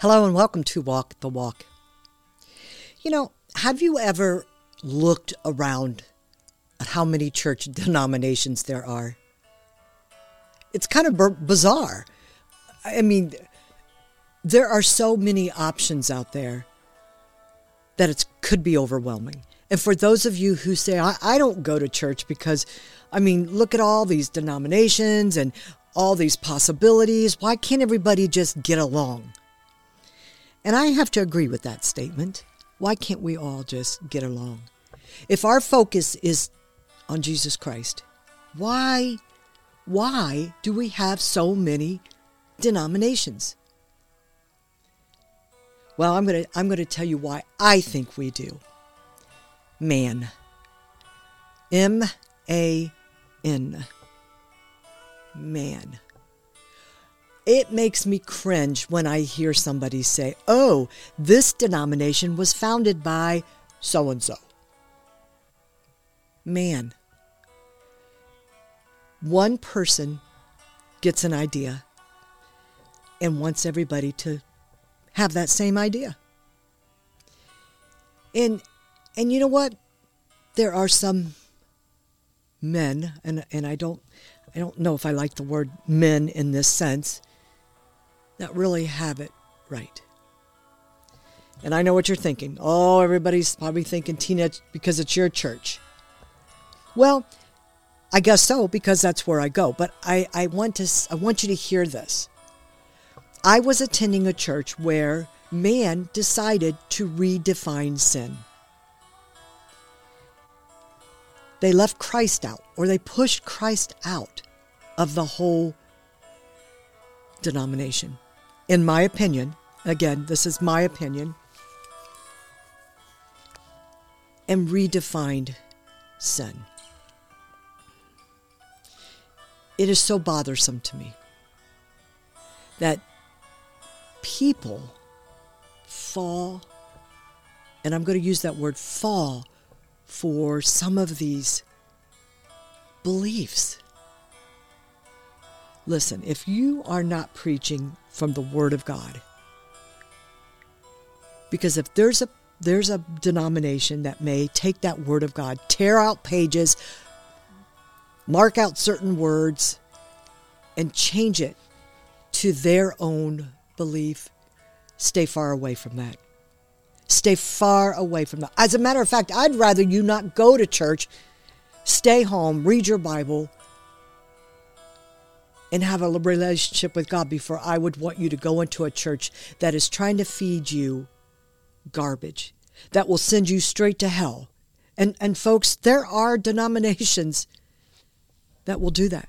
Hello and welcome to Walk the Walk. You know, have you ever looked around at how many church denominations there are? It's kind of b- bizarre. I mean, there are so many options out there that it could be overwhelming. And for those of you who say, I, I don't go to church because, I mean, look at all these denominations and all these possibilities. Why can't everybody just get along? And I have to agree with that statement. Why can't we all just get along? If our focus is on Jesus Christ, why why do we have so many denominations? Well, I'm going to I'm going to tell you why I think we do. Man. M A N. Man it makes me cringe when I hear somebody say, oh, this denomination was founded by so and so. Man, one person gets an idea and wants everybody to have that same idea. And and you know what? There are some men and and I don't I don't know if I like the word men in this sense that really have it right. And I know what you're thinking. Oh, everybody's probably thinking Tina because it's your church. Well, I guess so because that's where I go. But I, I want to I want you to hear this. I was attending a church where man decided to redefine sin. They left Christ out or they pushed Christ out of the whole denomination in my opinion, again, this is my opinion, and redefined sin. It is so bothersome to me that people fall, and I'm going to use that word fall for some of these beliefs. Listen, if you are not preaching from the Word of God. Because if there's a there's a denomination that may take that Word of God, tear out pages, mark out certain words, and change it to their own belief, stay far away from that. Stay far away from that. As a matter of fact, I'd rather you not go to church, stay home, read your Bible, and have a relationship with God before I would want you to go into a church that is trying to feed you garbage that will send you straight to hell. And and folks, there are denominations that will do that.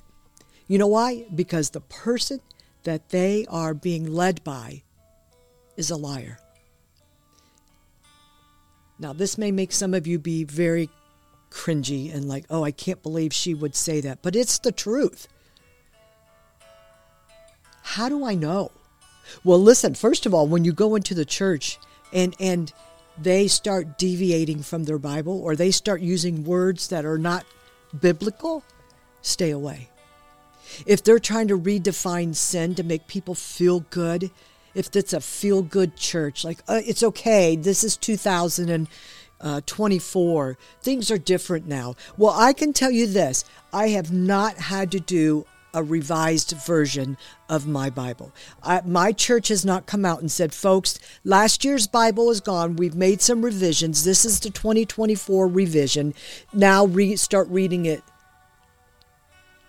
You know why? Because the person that they are being led by is a liar. Now, this may make some of you be very cringy and like, oh, I can't believe she would say that. But it's the truth. How do I know? Well, listen, first of all, when you go into the church and and they start deviating from their Bible or they start using words that are not biblical, stay away. If they're trying to redefine sin to make people feel good, if it's a feel good church, like uh, it's okay, this is 2024, things are different now. Well, I can tell you this I have not had to do a revised version of my Bible. I, my church has not come out and said, folks, last year's Bible is gone. We've made some revisions. This is the 2024 revision. Now re- start reading it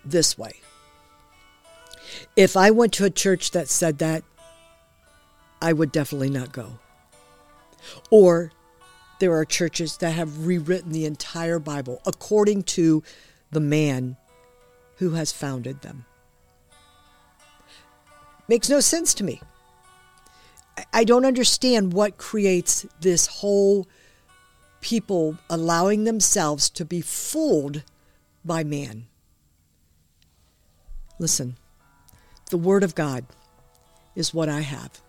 this way. If I went to a church that said that, I would definitely not go. Or there are churches that have rewritten the entire Bible according to the man who has founded them. Makes no sense to me. I don't understand what creates this whole people allowing themselves to be fooled by man. Listen, the Word of God is what I have.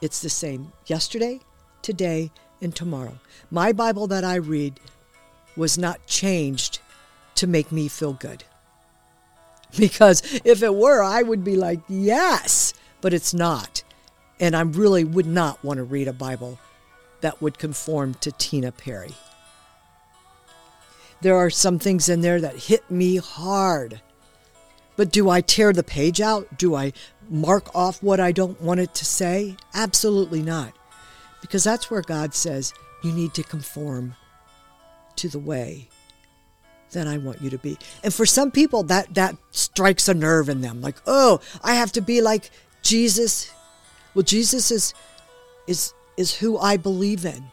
It's the same yesterday, today, and tomorrow. My Bible that I read was not changed to make me feel good. Because if it were, I would be like, yes, but it's not. And I really would not want to read a Bible that would conform to Tina Perry. There are some things in there that hit me hard. But do I tear the page out? Do I mark off what I don't want it to say? Absolutely not. Because that's where God says you need to conform to the way that I want you to be. And for some people that that strikes a nerve in them like, "Oh, I have to be like Jesus." Well, Jesus is is is who I believe in.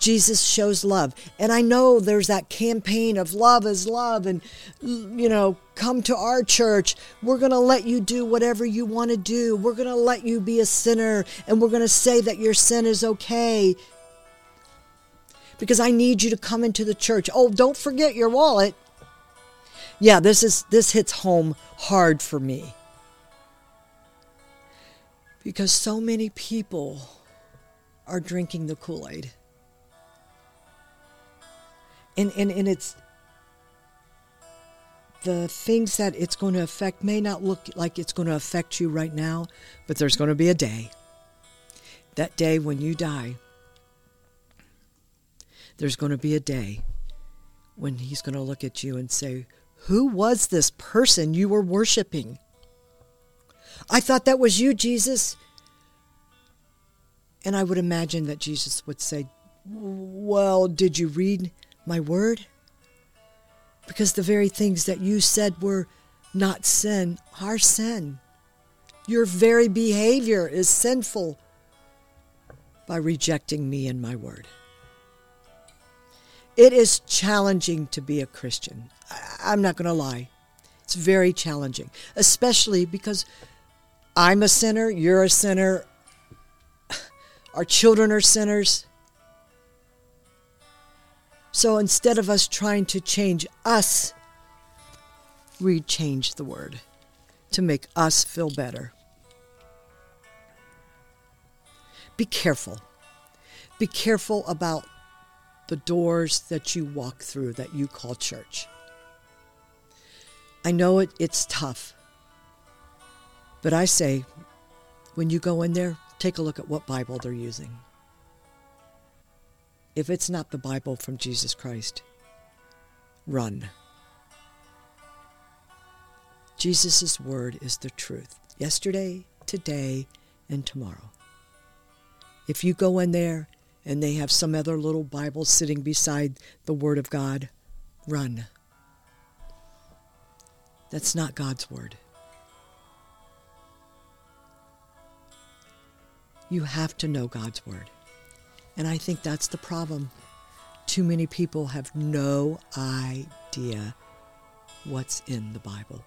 Jesus shows love. And I know there's that campaign of love is love and, you know, come to our church. We're going to let you do whatever you want to do. We're going to let you be a sinner and we're going to say that your sin is okay. Because I need you to come into the church. Oh, don't forget your wallet. Yeah, this is this hits home hard for me. Because so many people are drinking the Kool-Aid and, and, and it's the things that it's going to affect may not look like it's going to affect you right now, but there's going to be a day. That day when you die, there's going to be a day when he's going to look at you and say, Who was this person you were worshiping? I thought that was you, Jesus. And I would imagine that Jesus would say, Well, did you read my word? Because the very things that you said were not sin are sin. Your very behavior is sinful by rejecting me and my word. It is challenging to be a Christian. I'm not going to lie. It's very challenging, especially because I'm a sinner, you're a sinner, our children are sinners. So instead of us trying to change us, we change the word to make us feel better. Be careful. Be careful about the doors that you walk through that you call church. I know it, it's tough, but I say when you go in there, take a look at what Bible they're using if it's not the Bible from Jesus Christ, run. Jesus' word is the truth, yesterday, today, and tomorrow. If you go in there and they have some other little Bible sitting beside the Word of God, run. That's not God's Word. You have to know God's Word. And I think that's the problem. Too many people have no idea what's in the Bible.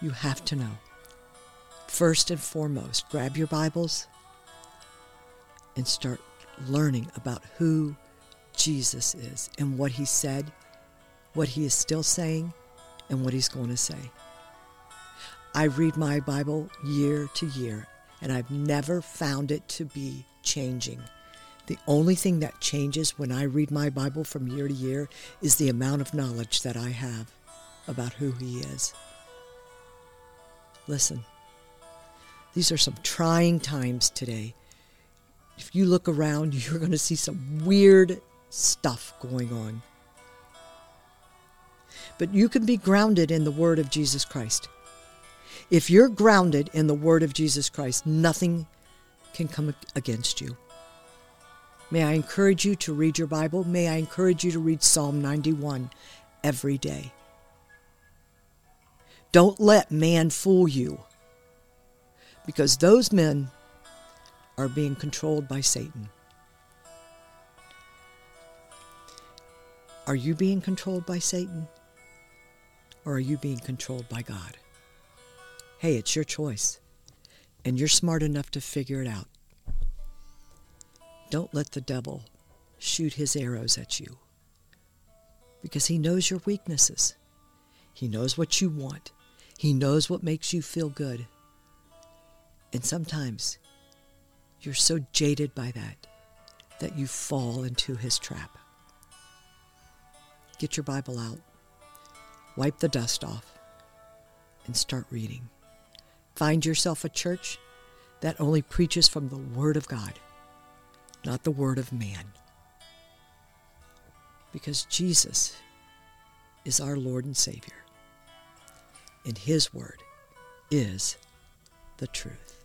You have to know. First and foremost, grab your Bibles and start learning about who Jesus is and what he said, what he is still saying, and what he's going to say. I read my Bible year to year and I've never found it to be changing. The only thing that changes when I read my Bible from year to year is the amount of knowledge that I have about who He is. Listen, these are some trying times today. If you look around, you're going to see some weird stuff going on. But you can be grounded in the Word of Jesus Christ. If you're grounded in the word of Jesus Christ, nothing can come against you. May I encourage you to read your Bible. May I encourage you to read Psalm 91 every day. Don't let man fool you because those men are being controlled by Satan. Are you being controlled by Satan or are you being controlled by God? Hey, it's your choice. And you're smart enough to figure it out. Don't let the devil shoot his arrows at you because he knows your weaknesses. He knows what you want. He knows what makes you feel good. And sometimes you're so jaded by that that you fall into his trap. Get your Bible out, wipe the dust off, and start reading. find yourself a church that only preaches from the Word of God, not the Word of man. Because Jesus is our Lord and Savior, and His Word is the truth.